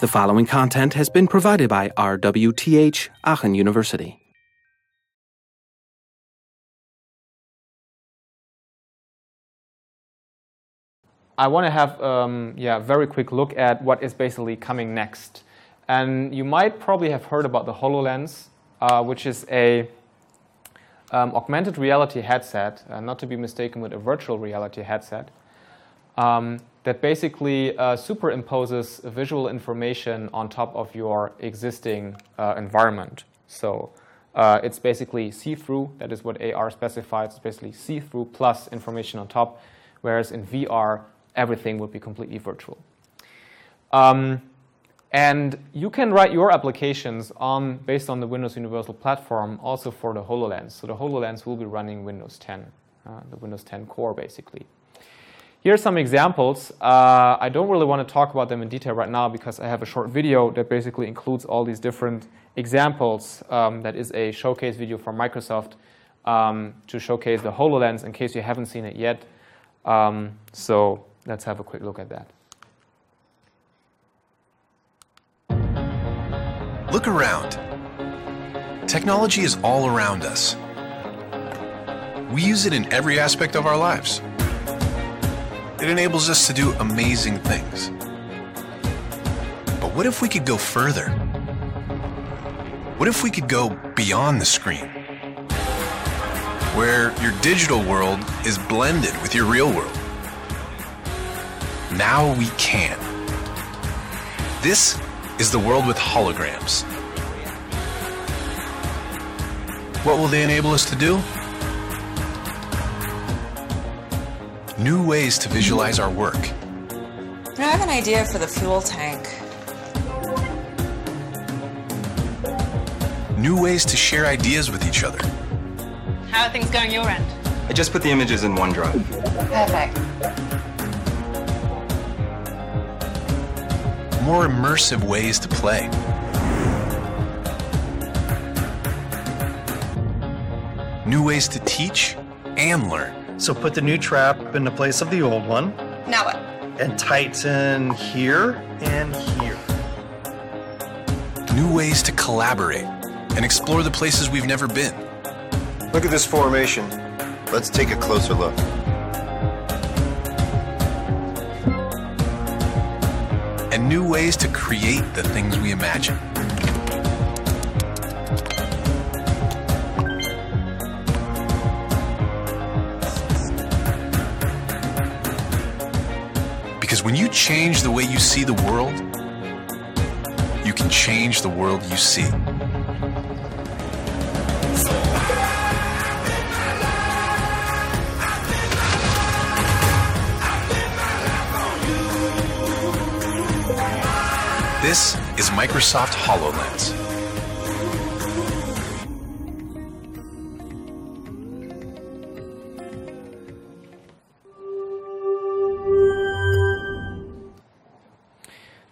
The following content has been provided by RWTH Aachen University. I want to have um, yeah, a very quick look at what is basically coming next. And you might probably have heard about the HoloLens, uh, which is a um, augmented reality headset, uh, not to be mistaken with a virtual reality headset, um, that basically uh, superimposes visual information on top of your existing uh, environment. So uh, it's basically see-through. That is what AR specifies. It's basically see-through plus information on top, whereas in VR, everything would be completely virtual. Um, and you can write your applications on, based on the Windows Universal Platform also for the HoloLens. So the HoloLens will be running Windows 10, uh, the Windows 10 core basically. Here are some examples. Uh, I don't really want to talk about them in detail right now because I have a short video that basically includes all these different examples. Um, that is a showcase video from Microsoft um, to showcase the HoloLens in case you haven't seen it yet. Um, so let's have a quick look at that. Look around. Technology is all around us. We use it in every aspect of our lives. It enables us to do amazing things. But what if we could go further? What if we could go beyond the screen? Where your digital world is blended with your real world. Now we can. This is the world with holograms. What will they enable us to do? New ways to visualize our work. You know, I have an idea for the fuel tank. New ways to share ideas with each other. How are things going your end? I just put the images in OneDrive. Perfect. More immersive ways to play. New ways to teach and learn. So put the new trap in the place of the old one Now what? and tighten here and here. New ways to collaborate and explore the places we've never been. Look at this formation. Let's take a closer look. And new ways to create the things we imagine. Because when you change the way you see the world, you can change the world you see. This is Microsoft HoloLens.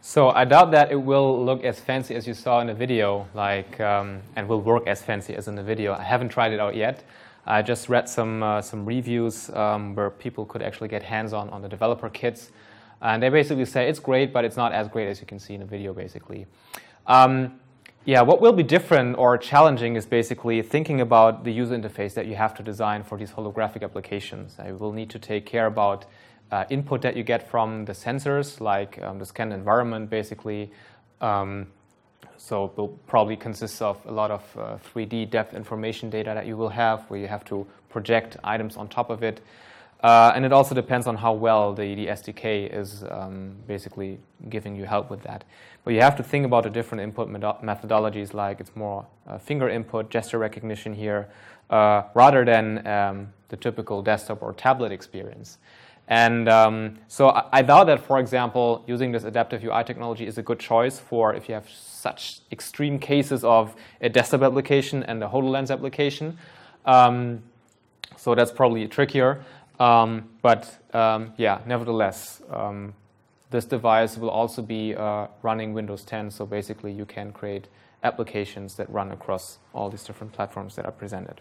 So I doubt that it will look as fancy as you saw in the video, like, um, and will work as fancy as in the video. I haven't tried it out yet. I just read some uh, some reviews um, where people could actually get hands-on on the developer kits, and they basically say it's great, but it's not as great as you can see in the video, basically. Um, yeah, what will be different or challenging is basically thinking about the user interface that you have to design for these holographic applications. I will need to take care about uh, input that you get from the sensors, like um, the scanned environment, basically. Um, so it will probably consist of a lot of uh, 3D depth information data that you will have, where you have to project items on top of it. Uh, and it also depends on how well the, the SDK is um, basically giving you help with that. But you have to think about the different input methodologies, like it's more uh, finger input, gesture recognition here, uh, rather than um, the typical desktop or tablet experience. And um, so I, I thought that, for example, using this adaptive UI technology is a good choice for if you have such extreme cases of a desktop application and a HoloLens application. Um, so that's probably trickier. Um, but um, yeah, nevertheless, um, this device will also be uh, running Windows 10. So basically, you can create applications that run across all these different platforms that are presented.